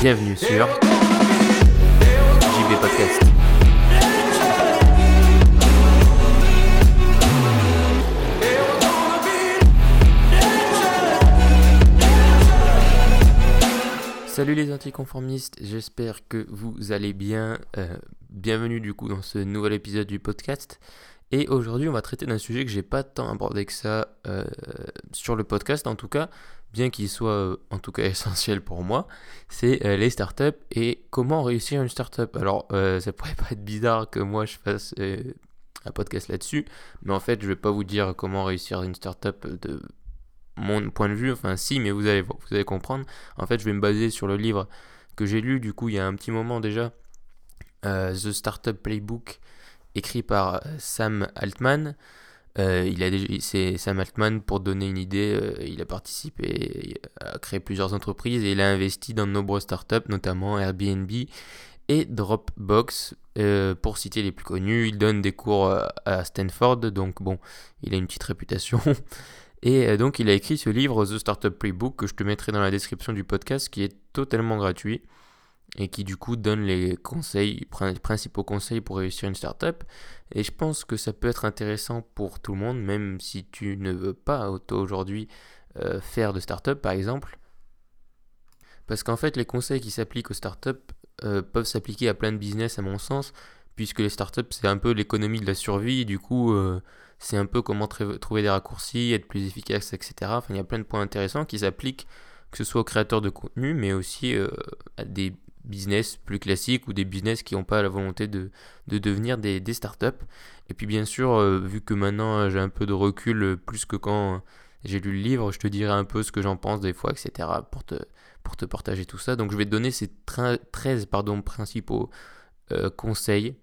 Bienvenue sur JB Podcast. Salut les anticonformistes, j'espère que vous allez bien. Euh, bienvenue du coup dans ce nouvel épisode du podcast. Et aujourd'hui, on va traiter d'un sujet que j'ai pas tant abordé que ça euh, sur le podcast, en tout cas, bien qu'il soit euh, en tout cas essentiel pour moi. C'est les startups et comment réussir une startup. Alors, ça pourrait pas être bizarre que moi je fasse un podcast là-dessus, mais en fait, je vais pas vous dire comment réussir une startup de mon point de vue. Enfin, si, mais vous allez vous allez comprendre. En fait, je vais me baser sur le livre que j'ai lu du coup il y a un petit moment déjà, euh, The Startup Playbook écrit par euh, Sam Altman. Euh, il a c'est Sam Altman pour donner une idée. il a participé à créer plusieurs entreprises et il a investi dans de nombreuses startups, notamment Airbnb et Dropbox. pour citer les plus connus, il donne des cours à Stanford, donc bon, il a une petite réputation. Et euh, donc il a écrit ce livre, The Startup Playbook, que je te mettrai dans la description du podcast, qui est totalement gratuit et qui du coup donne les conseils, prin- principaux conseils pour réussir une startup. Et je pense que ça peut être intéressant pour tout le monde, même si tu ne veux pas aujourd'hui euh, faire de startup par exemple. Parce qu'en fait, les conseils qui s'appliquent aux startups euh, peuvent s'appliquer à plein de business à mon sens, puisque les startups c'est un peu l'économie de la survie, du coup c'est un peu comment tr- trouver des raccourcis, être plus efficace, etc. Il y a plein de points intéressants qui s'appliquent, que ce soit aux créateurs de contenu, mais aussi euh, à des business plus classiques ou des business qui n'ont pas la volonté de, de devenir des, startups. Et puis bien sûr, euh, vu que maintenant euh, j'ai un peu de recul, plus que quand j'ai lu le livre, je te dirai un peu ce que j'en pense des fois, etc. pour te, pour te partager tout ça. Donc je vais te donner ces tra- 13 pardon, principaux conseils.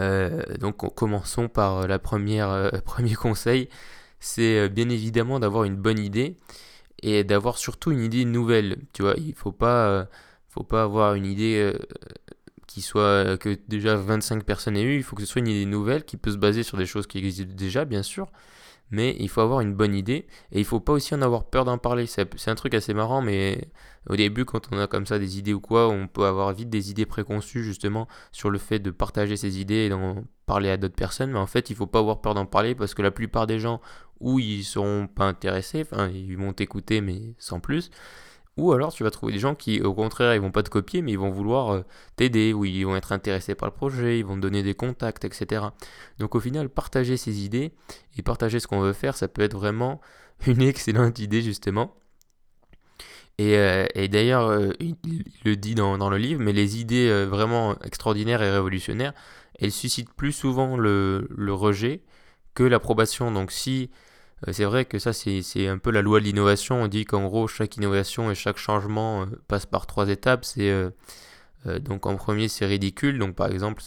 Euh, donc commençons par la première euh, premier conseil, c'est euh, bien évidemment d'avoir une bonne idée et d'avoir surtout une idée nouvelle. Tu vois, il faut pas euh, faut pas avoir une idée euh, qui soit euh, que déjà 25 personnes aient eu, il faut que ce soit une idée nouvelle qui peut se baser sur des choses qui existent déjà bien sûr, mais il faut avoir une bonne idée et il faut pas aussi en avoir peur d'en parler. C'est un truc assez marrant mais au début quand on a comme ça des idées ou quoi, on peut avoir vite des idées préconçues justement sur le fait de partager ses idées et d'en parler à d'autres personnes, mais en fait, il faut pas avoir peur d'en parler parce que la plupart des gens ou ils seront pas intéressés, enfin ils vont t'écouter mais sans plus. Ou alors tu vas trouver des gens qui au contraire ils vont pas te copier mais ils vont vouloir euh, t'aider ou ils vont être intéressés par le projet, ils vont te donner des contacts, etc. Donc au final partager ses idées et partager ce qu'on veut faire ça peut être vraiment une excellente idée justement. Et, euh, et d'ailleurs euh, il, le dit dans, dans le livre mais les idées vraiment extraordinaires et révolutionnaires elles suscitent plus souvent le, le rejet que l'approbation. Donc si c'est vrai que ça, c'est un peu la loi de l'innovation. On dit qu'en gros, chaque innovation et chaque changement euh, passe par trois étapes. Euh, euh, donc en premier, c'est ridicule. Donc par exemple,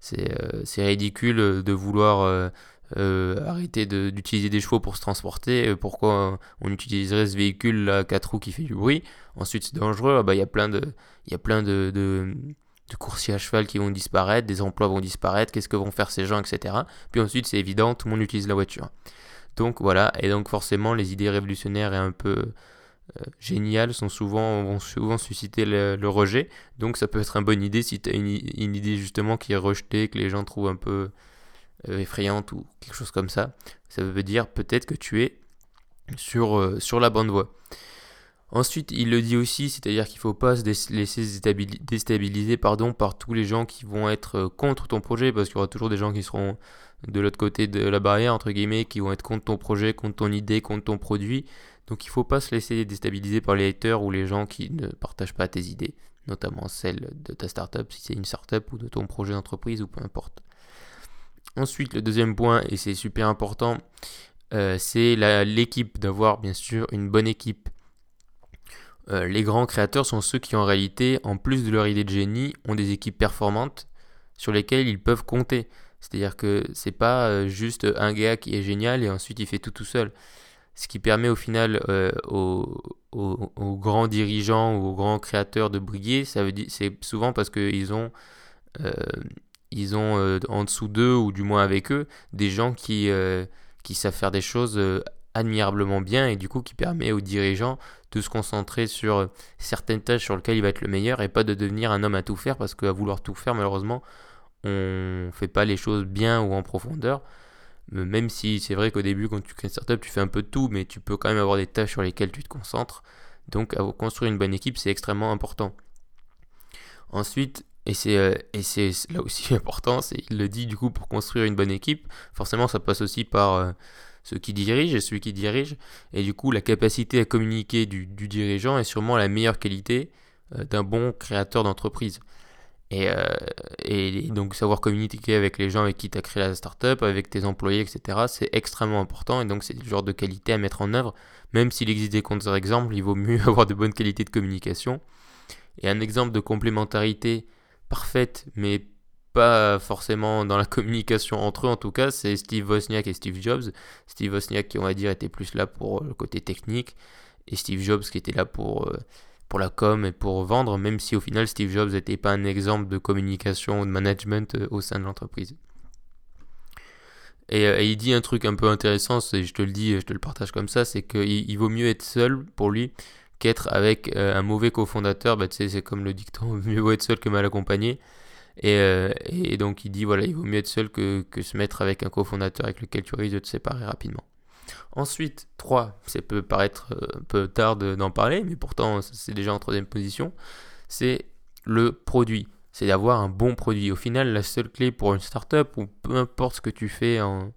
c'est euh, ridicule euh, de vouloir euh, euh, arrêter d'utiliser des chevaux pour se transporter. Euh, Pourquoi on utiliserait ce véhicule à quatre roues qui fait du bruit? Ensuite, c'est dangereux. Ah bah, il y a plein de il y a plein de, de de coursiers à cheval qui vont disparaître, des emplois vont disparaître, qu'est-ce que vont faire ces gens, etc. Puis ensuite, c'est évident, tout le monde utilise la voiture. Donc voilà, et donc forcément les idées révolutionnaires et un peu euh, géniales sont souvent, vont souvent susciter le, rejet. Donc ça peut être une bonne idée si tu as une idée justement qui est rejetée, que les gens trouvent un peu euh, effrayante ou quelque chose comme ça. Ça veut dire peut-être que tu es sur, euh, sur la bonne voie. Ensuite, il le dit aussi, c'est-à-dire qu'il ne faut pas se laisser déstabili- déstabiliser pardon, par tous les gens qui vont être euh, contre ton projet, parce qu'il y aura toujours des gens qui seront de l'autre côté de la barrière, entre guillemets, qui vont être contre ton projet, contre ton idée, contre ton produit. Donc il ne faut pas se laisser déstabiliser par les haters ou les gens qui ne partagent pas tes idées, notamment celles de ta startup, si c'est une startup ou de ton projet d'entreprise ou peu importe. Ensuite, le deuxième point, et c'est super important, euh, c'est l'équipe, d'avoir bien sûr une bonne équipe. Euh, les grands créateurs sont ceux qui en réalité, en plus de leur idée de génie, ont des équipes performantes sur lesquelles ils peuvent compter. C'est-à-dire que c'est pas euh, juste un gars qui est génial et ensuite il fait tout tout seul. ce qui permet au final euh, aux, grands dirigeants ou aux grands créateurs de briller, c'est souvent parce qu'ils ont, en dessous d'eux, ou du moins avec eux, des gens qui, savent faire des choses admirablement bien et du coup qui permet aux dirigeants de se concentrer sur euh, certaines tâches sur lesquelles il va être le meilleur et pas de devenir un homme à tout faire parce qu'à vouloir tout faire, malheureusement, on fait pas les choses bien ou en profondeur. Euh, Même si c'est vrai qu'au début, quand tu crées une startup, tu fais un peu de tout, mais tu peux quand même avoir des tâches sur lesquelles tu te concentres. Donc, construire une bonne équipe, c'est extrêmement important. Ensuite, et c'est euh, là aussi important, c'est il le dit du coup pour construire une bonne équipe, forcément ça passe aussi par ceux qui dirigent et celui qui dirige, et du coup la capacité à communiquer du, dirigeant est sûrement la meilleure qualité euh, d'un bon créateur d'entreprise. Et, euh, et donc savoir communiquer avec les gens avec qui tu as créé la startup, avec tes employés, etc., c'est extrêmement important et donc c'est le genre de qualité à mettre en œuvre. Même s'il existe des contre-exemples, il vaut mieux avoir de bonnes qualités de communication. Et un exemple de complémentarité parfaite, mais pas forcément dans la communication entre eux en tout cas, c'est Steve Wozniak et Steve Jobs. Steve Wozniak qui on va dire était plus là pour le côté technique et Steve Jobs qui était là pour, euh, pour la com et pour vendre, même si au final Steve Jobs n'était pas un exemple de communication ou de management euh, au sein de l'entreprise. Et, euh, il dit un truc un peu intéressant, et je te le dis, je te le partage comme ça, c'est qu'il il vaut mieux être seul pour lui qu'être avec euh, un mauvais cofondateur. Bah, c'est comme le dicton, mieux vaut être seul que mal accompagné. Et, euh, et donc il dit, voilà, il vaut mieux être seul que, que se mettre avec un cofondateur avec lequel tu risques de te séparer rapidement. Ensuite, 3, ça peut paraître euh, un peu tard de- d'en parler, mais pourtant c'est déjà en troisième position, c'est le produit. C'est d'avoir un bon produit. Au final, la seule clé pour une startup, ou peu importe ce que tu fais en-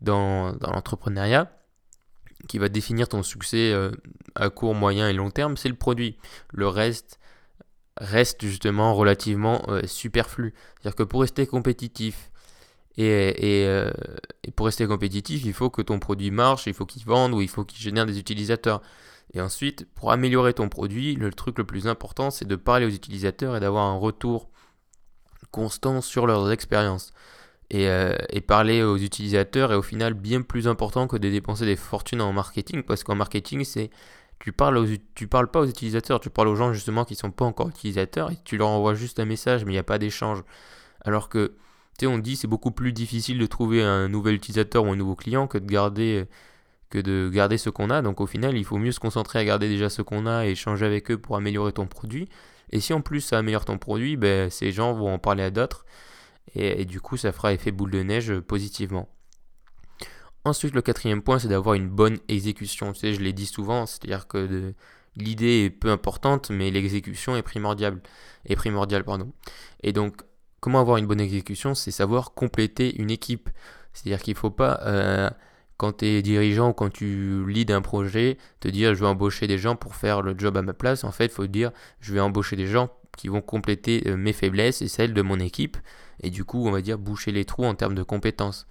dans, dans l'entrepreneuriat, qui va définir ton succès euh, à court, moyen et long terme, c'est le produit. Le reste reste justement relativement euh, superflu. C'est-à-dire que pour rester compétitif, et, euh, et pour rester compétitif, il faut que ton produit marche, il faut qu'il vende ou il faut qu'il génère des utilisateurs. Et ensuite, pour améliorer ton produit, le truc le plus important, c'est de parler aux utilisateurs et d'avoir un retour constant sur leurs expériences. Et, euh, et parler aux utilisateurs est au final bien plus important que de dépenser des fortunes en marketing, parce qu'en marketing, c'est tu parles aux, tu parles pas aux utilisateurs, tu parles aux gens justement qui sont pas encore utilisateurs et tu leur envoies juste un message, mais il n'y a pas d'échange. Alors que tu sais, on dit c'est beaucoup plus difficile de trouver un nouvel utilisateur ou un nouveau client que de garder que de garder ce qu'on a. Donc au final, il faut mieux se concentrer à garder déjà ce qu'on a et échanger avec eux pour améliorer ton produit. Et si en plus ça améliore ton produit, ben, ces gens vont en parler à d'autres. Et, du coup, ça fera effet boule de neige euh, positivement. Ensuite, le quatrième point, c'est d'avoir une bonne exécution. Tu sais, je l'ai dit souvent, c'est-à-dire que l'idée est peu importante, mais l'exécution est primordiale. Et donc, comment avoir une bonne exécution C'est savoir compléter une équipe. C'est-à-dire qu'il ne faut pas, euh, quand tu es dirigeant ou quand tu leads un projet, te dire je vais embaucher des gens pour faire le job à ma place. En fait, il faut dire je vais embaucher des gens qui vont compléter euh, mes faiblesses et celles de mon équipe. Et du coup, on va dire boucher les trous en termes de compétences.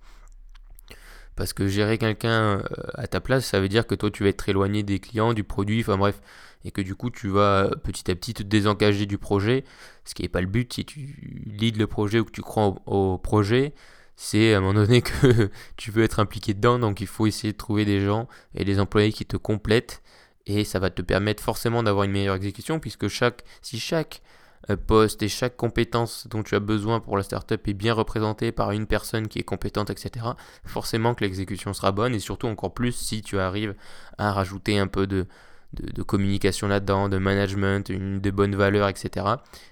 Parce que gérer quelqu'un euh, à ta place, ça veut dire que toi, tu vas être éloigné des clients, du produit, enfin bref. Et que du coup, tu vas euh, petit à petit te désengager du projet. Ce qui n'est pas le but si tu leads le projet ou que tu crois au, projet. C'est à un moment donné que tu veux être impliqué dedans. Donc il faut essayer de trouver des gens et des employés qui te complètent. Et ça va te permettre forcément d'avoir une meilleure exécution. Puisque chaque, si chaque poste et chaque compétence dont tu as besoin pour la startup est bien représentée par une personne qui est compétente, etc., forcément que l'exécution sera bonne et surtout encore plus si tu arrives à rajouter un peu de communication là-dedans, de management, une, de bonnes valeurs, etc.,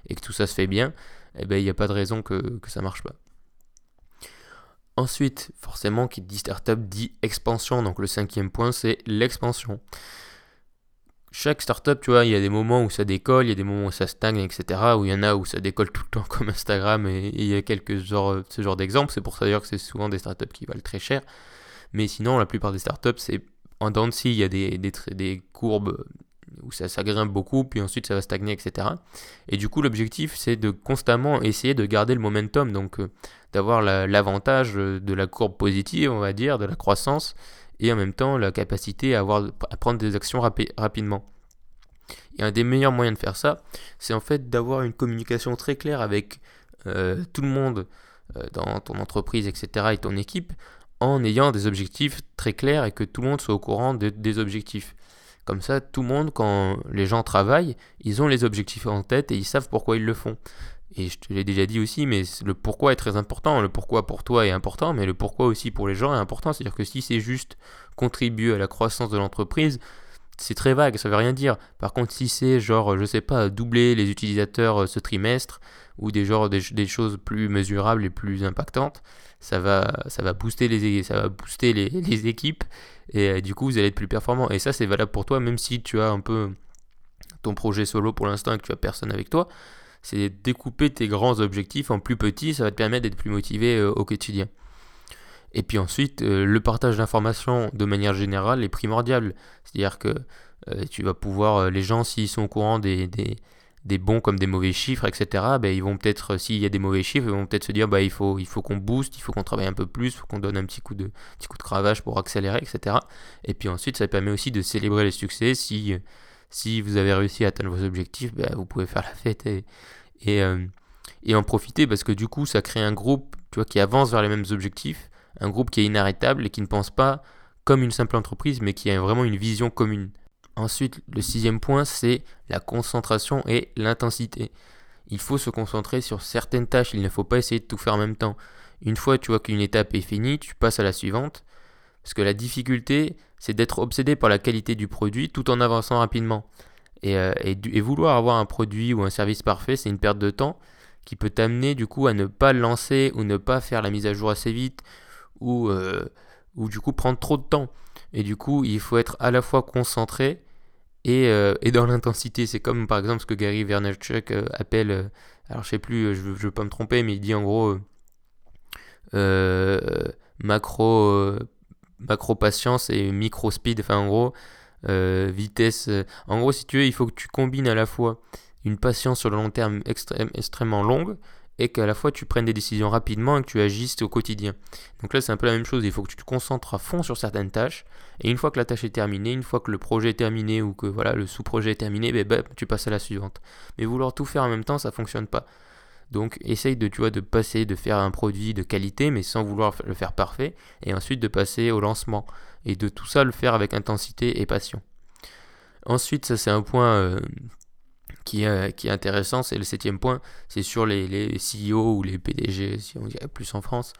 et que tout ça se fait bien, eh ben, il n'y a pas de raison que, que ça marche pas. Ensuite, forcément, qui dit startup dit expansion. Donc le cinquième point, c'est l'expansion chaque startup, tu vois, il y a des moments où ça décolle, il y a des moments où ça stagne, etc. Où il y en a où ça décolle tout le temps comme Instagram et, il y a quelques genres, ce genre d'exemples. C'est pour ça d'ailleurs que c'est souvent des startups qui valent très cher. Mais sinon, la plupart des startups, c'est en dents de il y a des, des, des courbes où ça, ça grimpe beaucoup, puis ensuite ça va stagner, etc. Et du coup, l'objectif, c'est de constamment essayer de garder le momentum, donc euh, d'avoir l'avantage de la courbe positive, on va dire, de la croissance, et en même temps la capacité à, avoir, à prendre des actions rapi rapidement. Et un des meilleurs moyens de faire ça, c'est en fait d'avoir une communication très claire avec euh, tout le monde euh, dans ton entreprise, etc., et ton équipe, en ayant des objectifs très clairs et que tout le monde soit au courant de- des objectifs. Comme ça, tout le monde, quand les gens travaillent, ils ont les objectifs en tête et ils savent pourquoi ils le font. Et je te l'ai déjà dit aussi, mais le pourquoi est très important. Le pourquoi pour toi est important, mais le pourquoi aussi pour les gens est important. C'est-à-dire que si c'est juste contribuer à la croissance de l'entreprise, c'est très vague, ça veut rien dire. Par contre, si c'est genre, je sais pas, doubler les utilisateurs euh, ce trimestre, ou des, genres, des, choses plus mesurables et plus impactantes, ça va, ça va booster les, ça va booster les équipes, et euh, du coup, vous allez être plus performant. Et ça, c'est valable pour toi, même si tu as un peu ton projet solo pour l'instant et que tu as personne avec toi. C'est découper tes grands objectifs en plus petits, ça va te permettre d'être plus motivé euh, au quotidien. Et puis ensuite, euh, le partage d'informations de manière générale est primordial. C'est-à-dire que euh, tu vas pouvoir, les gens, s'ils sont au courant des, des, des bons comme des mauvais chiffres, etc., ben, ils vont peut-être, s'il y a des mauvais chiffres, ils vont peut-être se dire, bah, il faut, il faut qu'on booste, il faut qu'on travaille un peu plus, il faut qu'on donne un petit coup, de, petit coup de cravache pour accélérer, etc. Et puis ensuite, ça permet aussi de célébrer les succès. Si, si vous avez réussi à atteindre vos objectifs, ben, vous pouvez faire la fête et, et, euh, et en profiter parce que du coup, ça crée un groupe tu vois, qui avance vers les mêmes objectifs un groupe qui est inarrêtable et qui ne pense pas comme une simple entreprise, mais qui a vraiment une vision commune. Ensuite, le sixième point, c'est la concentration et l'intensité. Il faut se concentrer sur certaines tâches, il ne faut pas essayer de tout faire en même temps. Une fois tu vois qu'une étape est finie, tu passes à la suivante, parce que la difficulté, c'est d'être obsédé par la qualité du produit tout en avançant rapidement. Et, euh, et, vouloir avoir un produit ou un service parfait, c'est une perte de temps qui peut t'amener du coup à ne pas lancer ou ne pas faire la mise à jour assez vite ou, euh, ou du coup prendre trop de temps. Et du coup, il faut être à la fois concentré et, euh, dans l'intensité. C'est comme par exemple ce que Gary Vaynerchuk appelle, alors je sais plus, je, je veux pas me tromper, mais il dit en gros macro, macro patience et micro speed. Enfin, en gros, vitesse. en gros, si tu veux, il faut que tu combines à la fois une patience sur le long terme extrême, extrêmement longue et qu'à la fois tu prennes des décisions rapidement et que tu agisses au quotidien. Donc là c'est un peu la même chose, il faut que tu te concentres à fond sur certaines tâches et une fois que la tâche est terminée, une fois que le projet est terminé ou que voilà le sous-projet est terminé, ben, ben, tu passes à la suivante. Mais vouloir tout faire en même temps, ça fonctionne pas. Donc essaye de tu passer de faire un produit de qualité mais sans vouloir le faire parfait et ensuite de passer au lancement et de tout ça le faire avec intensité et passion. Ensuite, ça c'est un point euh, qui, est, intéressant, c'est le septième point, c'est sur les, CEO ou les PDG, si on dirait plus en France.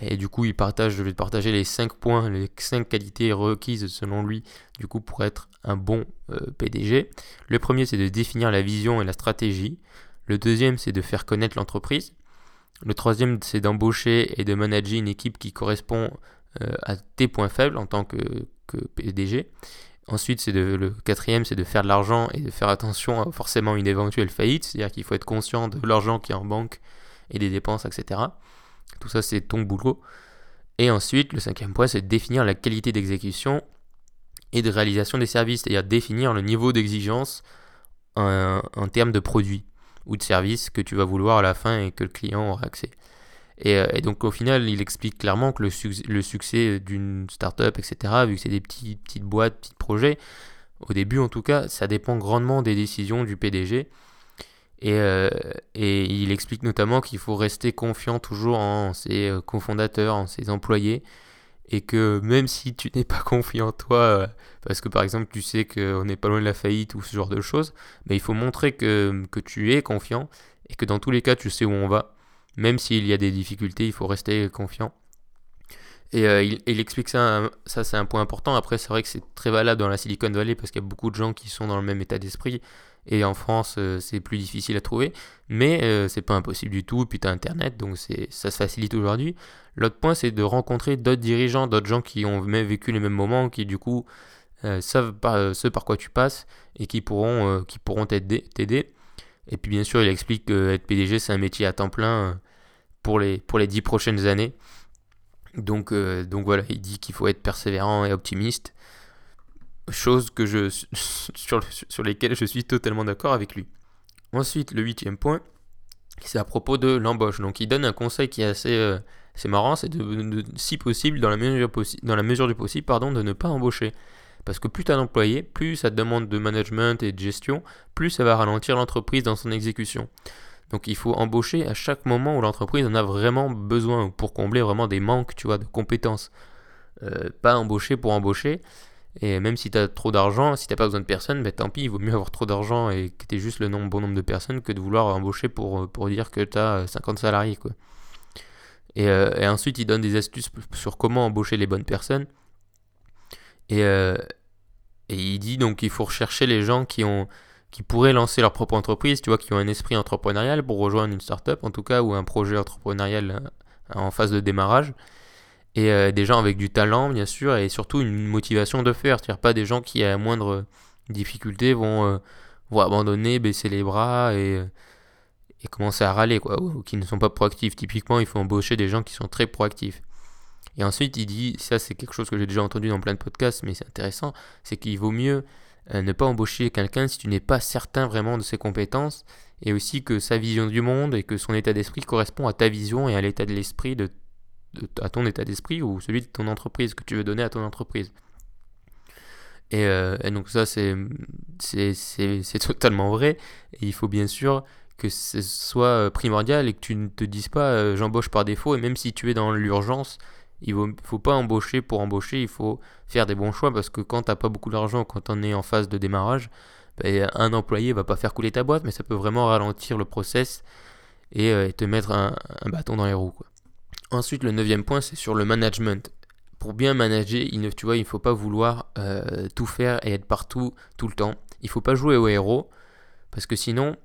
Et du coup, il partage, je vais partager les 5 points, les 5 qualités requises selon lui, du coup, pour être un bon euh, PDG. Le premier, c'est de définir la vision et la stratégie. Le deuxième, c'est de faire connaître l'entreprise. Le troisième, c'est d'embaucher et de manager une équipe qui correspond euh, à tes points faibles en tant que, PDG. Ensuite, c'est le quatrième, c'est de faire de l'argent et de faire attention à forcément une éventuelle faillite, c'est-à-dire qu'il faut être conscient de l'argent qui est en banque et des dépenses, etc. Tout ça, c'est ton boulot. Et ensuite, le cinquième point, c'est de définir la qualité d'exécution et de réalisation des services, c'est-à-dire définir le niveau d'exigence en, en, termes de produits ou de services que tu vas vouloir à la fin et que le client aura accès. Et, et, donc au final, il explique clairement que le, su le succès d'une startup, etc., vu que c'est des petits, petites boîtes, petits projets, au début en tout cas, ça dépend grandement des décisions du PDG. Euh, et il explique notamment qu'il faut rester confiant toujours en ses cofondateurs, en ses employés, et que même si tu n'es pas confiant en toi, parce que par exemple tu sais qu'on n'est pas loin de la faillite ou ce genre de choses, mais il faut montrer que, que tu es confiant et que dans tous les cas tu sais où on va même s'il y a des difficultés, il faut rester confiant. Et euh, il, il, explique ça, ça c'est un point important. Après, c'est vrai que c'est très valable dans la Silicon Valley parce qu'il y a beaucoup de gens qui sont dans le même état d'esprit. Et en France, euh, c'est plus difficile à trouver. Mais euh, c'est pas impossible du tout. Puis tu as Internet, donc ça se facilite aujourd'hui. L'autre point, c'est de rencontrer d'autres dirigeants, d'autres gens qui ont même vécu les mêmes moments, qui du coup savent par, ce par quoi tu passes et qui pourront qui pourront t'aider. Et puis bien sûr, il explique que être PDG, c'est un métier à temps plein pour les, pour les 10 prochaines années. Donc, euh, donc voilà, il dit qu'il faut être persévérant et optimiste. Chose que je, sur, lesquelles je suis totalement d'accord avec lui. Ensuite, le huitième point, c'est à propos de l'embauche. Donc il donne un conseil qui est assez, euh, marrant, c'est de, si possible, dans la mesure, du possible, pardon, de ne pas embaucher. Parce que plus tu as plus ça te demande de management et de gestion, plus ça va ralentir l'entreprise dans son exécution. Donc il faut embaucher à chaque moment où l'entreprise en a vraiment besoin pour combler vraiment des manques, tu vois, de compétences. Euh, pas embaucher pour embaucher. Et même si tu as trop d'argent, si tu pas besoin de personne, ben tant pis, il vaut mieux avoir trop d'argent et que tu juste le bon nombre de personnes que de vouloir embaucher pour, pour dire que tu as 50 salariés. Quoi. Et, euh, et, ensuite, il donne des astuces sur comment embaucher les bonnes personnes. Et, euh, et il dit donc qu'il faut rechercher les gens qui ont qui pourraient lancer leur propre entreprise, tu vois, qui ont un esprit entrepreneurial pour rejoindre une startup en tout cas, ou un projet entrepreneurial euh, en phase de démarrage. Et euh, des gens avec du talent, bien sûr, et surtout une motivation de faire. C'est-à-dire pas des gens qui, à moindre difficulté, vont, euh, vont abandonner, baisser les bras et, et commencer à râler, quoi, ou, qui ne sont pas proactifs. Typiquement, il faut embaucher des gens qui sont très proactifs. Et ensuite, il dit, ça c'est quelque chose que j'ai déjà entendu dans plein de podcasts, mais c'est intéressant, c'est qu'il vaut mieux euh, ne pas embaucher quelqu'un si tu n'es pas certain vraiment de ses compétences et aussi que sa vision du monde et que son état d'esprit correspond à ta vision et à l'état de l'esprit de, à ton état d'esprit ou celui de ton entreprise que tu veux donner à ton entreprise. Et, euh, donc ça c'est totalement vrai et il faut bien sûr que ce soit euh, primordial et que tu ne te dises pas j'embauche par défaut et même si tu es dans l'urgence il ne faut pas embaucher pour embaucher, il faut faire des bons choix parce que quand tu n'as pas beaucoup d'argent, quand on est en phase de démarrage, ben, un employé va pas faire couler ta boîte, mais ça peut vraiment ralentir le process et, euh, te mettre un, bâton dans les roues. Ensuite, le neuvième point, c'est sur le management. Pour bien manager, il ne, tu vois, il faut pas vouloir euh, tout faire et être partout tout le temps. Il faut pas jouer au héros parce que sinon,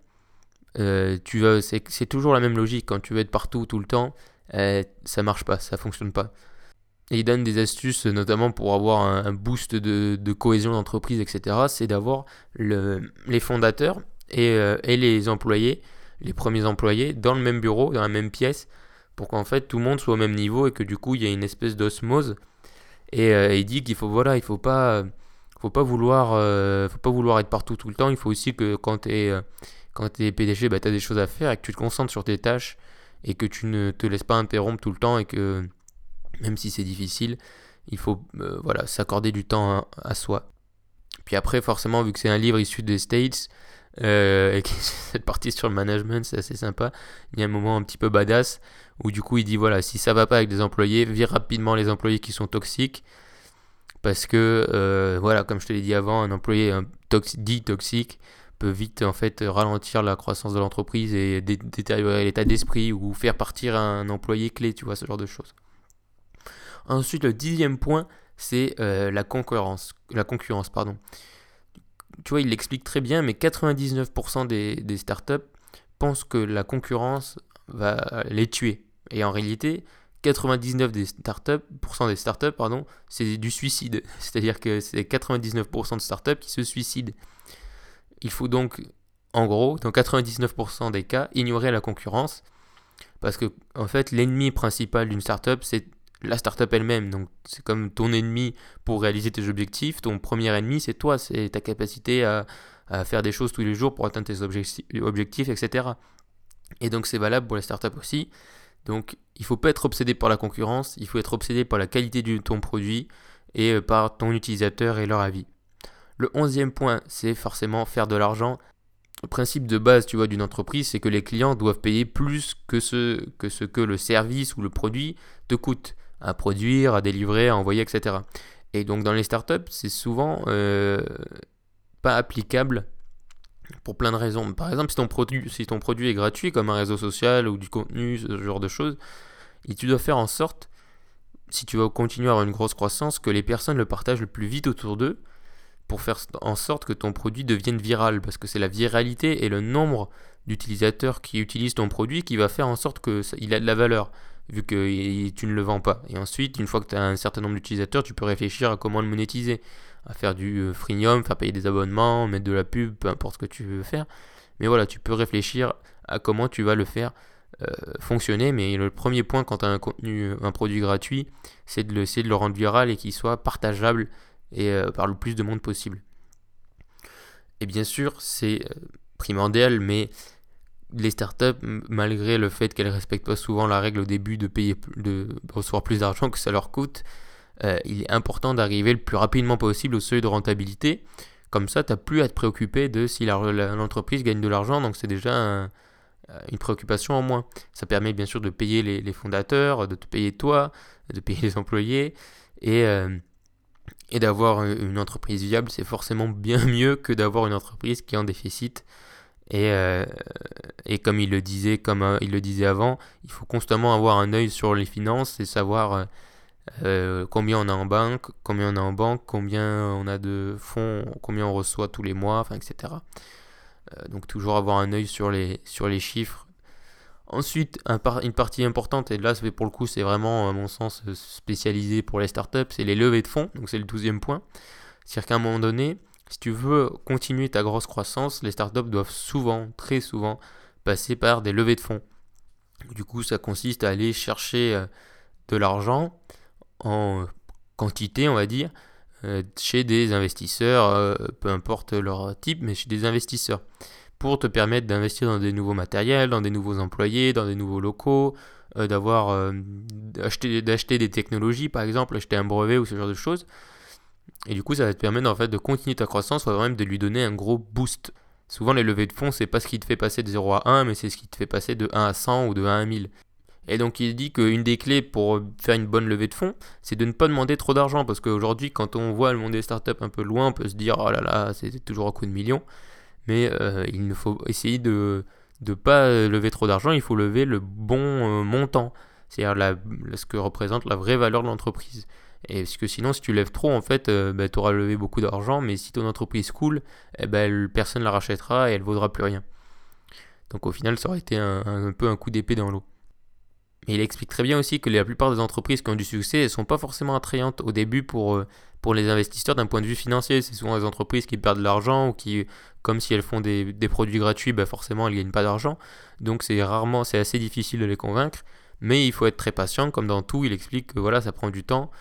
euh, c'est toujours la même logique. Quand tu veux être partout tout le temps, euh, ça marche pas, ça fonctionne pas. Et il donne des astuces, notamment pour avoir un, boost de, cohésion d'entreprise, etc. C'est d'avoir les fondateurs euh, et, les employés, les premiers employés, dans le même bureau, dans la même pièce, pour qu'en fait tout le monde soit au même niveau et que du coup il y ait une espèce d'osmose. Et euh, il dit qu'il faut voilà, il faut pas, faut pas vouloir, faut pas vouloir être partout tout le temps. Il faut aussi que quand tu es quand es PDG, bah, tu as des choses à faire et que tu te concentres sur tes tâches et que tu ne te laisses pas interrompre tout le temps et que même si c'est difficile, il faut euh, voilà, s'accorder du temps à, soi. Puis après, forcément, vu que c'est un livre issu des States, euh, et que cette partie sur le management, c'est assez sympa, il y a un moment un petit peu badass où du coup il dit voilà, si ça va pas avec des employés, vire rapidement les employés qui sont toxiques. Parce que, euh, voilà, comme je te l'ai dit avant, un employé dit toxique, vite en fait ralentir la croissance de l'entreprise et détériorer l'état d'esprit ou faire partir un employé clé, tu vois, ce genre de choses. Ensuite, le dixième point, c'est euh, la concurrence. La concurrence, pardon. Tu vois, il l'explique très bien, mais 99% des, des startups pensent que la concurrence va les tuer. Et en réalité, 99% des startups, pardon, c'est du suicide. C'est-à-dire que c'est 99% de startups qui se suicident. Il faut donc, en gros, dans 99% des cas, ignorer la concurrence. Parce que, en fait, l'ennemi principal d'une startup, c'est la startup elle-même. Donc, c'est comme ton ennemi pour réaliser tes objectifs. Ton premier ennemi, c'est toi. C'est ta capacité à, faire des choses tous les jours pour atteindre tes objectifs, etc. Et donc, c'est valable pour les startups aussi. Donc, il ne faut pas être obsédé par la concurrence. Il faut être obsédé par la qualité de ton produit et euh, par ton utilisateur et leur avis. Le onzième point, c'est forcément faire de l'argent. Le principe de base, tu vois, d'une entreprise, c'est que les clients doivent payer plus que ce, que le service ou le produit te coûte à produire, à délivrer, à envoyer, etc. Et donc dans les startups, c'est souvent euh, pas applicable pour plein de raisons. Par exemple, si ton, produit, est gratuit, comme un réseau social ou du contenu, ce genre de choses, et tu dois faire en sorte, si tu veux continuer à avoir une grosse croissance, que les personnes le partagent le plus vite autour d'eux pour faire en sorte que ton produit devienne viral, parce que c'est la viralité et le nombre d'utilisateurs qui utilisent ton produit qui va faire en sorte qu'il a de la valeur, vu que tu ne le vends pas. Et ensuite, une fois que tu as un certain nombre d'utilisateurs, tu peux réfléchir à comment le monétiser, à faire du euh, freemium, faire payer des abonnements, mettre de la pub, peu importe ce que tu veux faire. Mais voilà, tu peux réfléchir à comment tu vas le faire euh, fonctionner. Mais le premier point quand tu as un contenu, un produit gratuit, c'est de, le rendre viral et qu'il soit partageable et euh, par le plus de monde possible. Et bien sûr, c'est euh, primordial, mais les startups, malgré le fait qu'elles respectent pas souvent la règle au début de payer, de recevoir plus d'argent que ça leur coûte, euh, il est important d'arriver le plus rapidement possible au seuil de rentabilité. Comme ça, tu n'as plus à te préoccuper de si l'entreprise gagne de l'argent, donc c'est déjà euh, une préoccupation en moins. Ça permet bien sûr de payer les, fondateurs, de te payer toi, de payer les employés et, euh, d'avoir une entreprise viable, c'est forcément bien mieux que d'avoir une entreprise qui est en déficit. Et, et comme il le disait, comme il le disait avant, il faut constamment avoir un œil sur les finances et savoir euh, combien on a en banque, combien on a en banque, combien on a de fonds, combien on reçoit tous les mois, etc. Euh, donc toujours avoir un œil sur les, sur les chiffres. Ensuite, une partie importante, et là pour le coup c'est vraiment à mon sens euh, spécialisé pour les startups, c'est les levées de fonds, donc c'est le douzième point. C'est-à-dire qu'à un moment donné, si tu veux continuer ta grosse croissance, les startups doivent souvent, très souvent, passer par des levées de fonds. Du coup, ça consiste à aller chercher de l'argent en quantité, on va dire, euh, chez des investisseurs, euh, peu importe leur type, mais chez des investisseurs, pour te permettre d'investir dans des nouveaux matériels, dans des nouveaux employés, dans des nouveaux locaux, euh, d'avoir d'acheter d'acheter des technologies, par exemple, acheter un brevet ou ce genre de choses. Et du coup, ça va te permettre de continuer ta croissance, voire même de lui donner un gros boost. Souvent, les levées de fonds, c'est pas ce qui te fait passer de 0 à 1, mais c'est ce qui te fait passer de 1 à 100 ou de 1 à 1000. Et donc, il dit qu'une des clés pour faire une bonne levée de fonds, c'est de ne pas demander trop d'argent. Parce qu'aujourd'hui, quand on voit le monde des startups un peu loin, on peut se dire, oh là là, c'est toujours un coup de million. Mais euh, il ne faut essayer de ne pas lever trop d'argent, il faut lever le bon euh, montant. C'est-à-dire ce que représente la vraie valeur de l'entreprise. Et parce que sinon, si tu lèves trop, en fait, tu auras levé beaucoup d'argent, mais si ton entreprise coule, eh ben, personne ne la rachètera et elle vaudra plus rien. Donc au final, ça aurait été un peu un coup d'épée dans l'eau. Mais il explique très bien aussi que la plupart des entreprises qui ont du succès, elles sont pas forcément attrayantes au début pour, euh, pour les investisseurs d'un point de vue financier. C'est souvent des entreprises qui perdent de l'argent ou qui, comme si elles font des, produits gratuits, bah forcément elles gagnent pas d'argent. Donc c'est rarement, c'est assez difficile de les convaincre. Mais il faut être très patient, comme dans tout, il explique que voilà, ça prend du temps,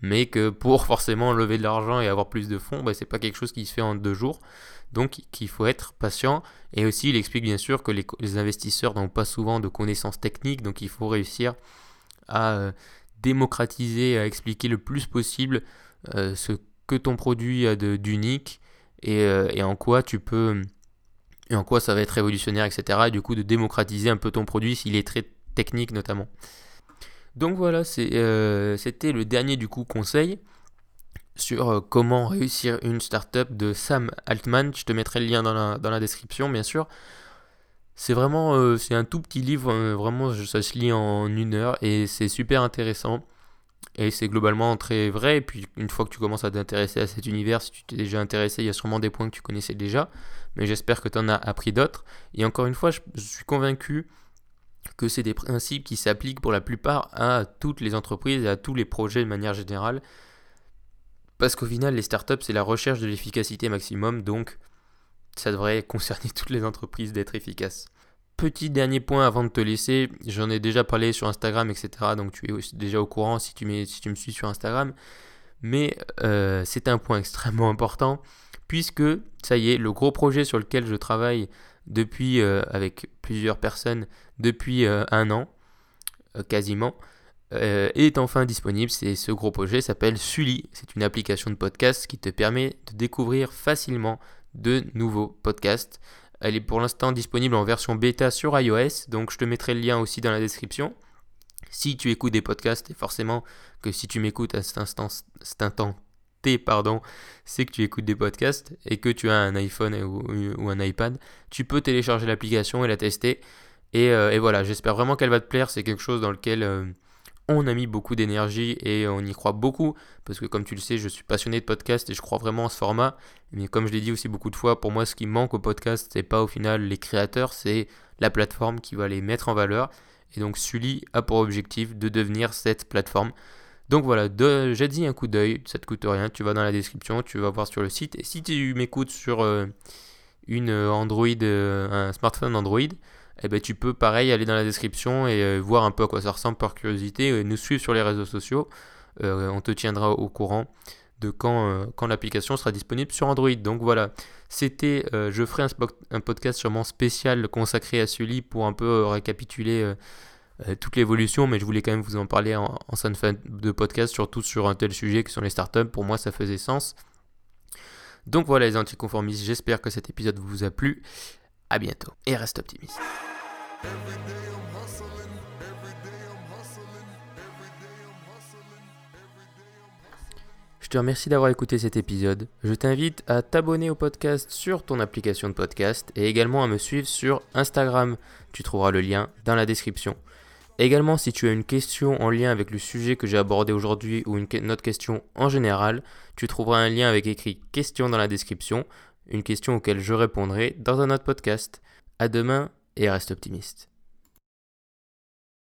mais que pour forcément lever de l'argent et avoir plus de fonds, bah, c'est pas quelque chose qui se fait en deux jours. Donc qu'il faut être patient. Et aussi, il explique bien sûr que les, investisseurs n'ont pas souvent de connaissances techniques, donc il faut réussir à euh, démocratiser, à expliquer le plus possible euh, ce que ton produit a d'unique et, euh, et en quoi tu peux et en quoi ça va être révolutionnaire, etc. Et du coup, de démocratiser un peu ton produit s'il est très technique notamment. Donc voilà, c'était le dernier du coup conseil sur euh, comment réussir une startup de Sam Altman. Je te mettrai le lien dans la, dans la description, bien sûr. C'est vraiment, euh, c'est un tout petit livre, euh, vraiment, ça se lit en une heure et c'est super intéressant. Et c'est globalement très vrai. Et puis, une fois que tu commences à t'intéresser à cet univers, si tu t'es déjà intéressé, il y a sûrement des points que tu connaissais déjà. Mais j'espère que tu en as appris d'autres. Et encore une fois, je suis convaincu que c'est des principes qui s'appliquent pour la plupart à toutes les entreprises et à tous les projets de manière générale. Parce qu'au final, les startups, c'est la recherche de l'efficacité maximum. Donc, ça devrait concerner toutes les entreprises d'être efficaces. Petit dernier point avant de te laisser, j'en ai déjà parlé sur Instagram, etc. Donc tu es déjà au courant si tu, me suis sur Instagram. Mais euh, c'est un point extrêmement important, puisque ça y est, le gros projet sur lequel je travaille depuis, euh, avec plusieurs personnes, depuis euh, un an, quasiment, euh, est enfin disponible. C'est ce gros projet s'appelle Sully. C'est une application de podcast qui te permet de découvrir facilement de nouveaux podcasts. Elle est pour l'instant disponible en version bêta sur iOS, donc je te mettrai le lien aussi dans la description. Si tu écoutes des podcasts, et forcément que si tu m'écoutes à cet instant, cet instant T, pardon, c'est que tu écoutes des podcasts et que tu as un iPhone ou, un iPad, tu peux télécharger l'application et la tester. Et, euh, et voilà, j'espère vraiment qu'elle va te plaire. C'est quelque chose dans lequel euh, on a mis beaucoup d'énergie et on y croit beaucoup. Parce que comme tu le sais, je suis passionné de podcast et je crois vraiment en ce format. Mais comme je l'ai dit aussi beaucoup de fois, pour moi, ce qui manque au podcast, c'est pas au final les créateurs, c'est la plateforme qui va les mettre en valeur. Et donc Sully a pour objectif de devenir cette plateforme. Donc voilà, j'ai dit un coup d'œil, ça te coûte rien, tu vas dans la description, tu vas voir sur le site. Et si tu m'écoutes sur euh, une Android, euh, un smartphone Android, eh ben, tu peux pareil aller dans la description et euh, voir un peu à quoi ça ressemble par curiosité et nous suivre sur les réseaux sociaux. Euh, on te tiendra au courant de quand, euh, quand l'application sera disponible sur Android. Donc voilà, c'était, je ferai un, podcast sûrement spécial consacré à Sully pour un peu récapituler toute l'évolution, mais je voulais quand même vous en parler en, en fin de- fin de podcast, surtout sur un tel sujet que sont les startups. Pour moi, ça faisait sens. Donc voilà les anticonformistes, j'espère que cet épisode vous a plu. À bientôt et reste optimiste. Je te remercie d'avoir écouté cet épisode. Je t'invite à t'abonner au podcast sur ton application de podcast et également à me suivre sur Instagram. Tu trouveras le lien dans la description. Également, si tu as une question en lien avec le sujet que j'ai abordé aujourd'hui ou une, autre question en général, tu trouveras un lien avec écrit question dans la description, une question auquel je répondrai dans un autre podcast. À demain et reste optimiste.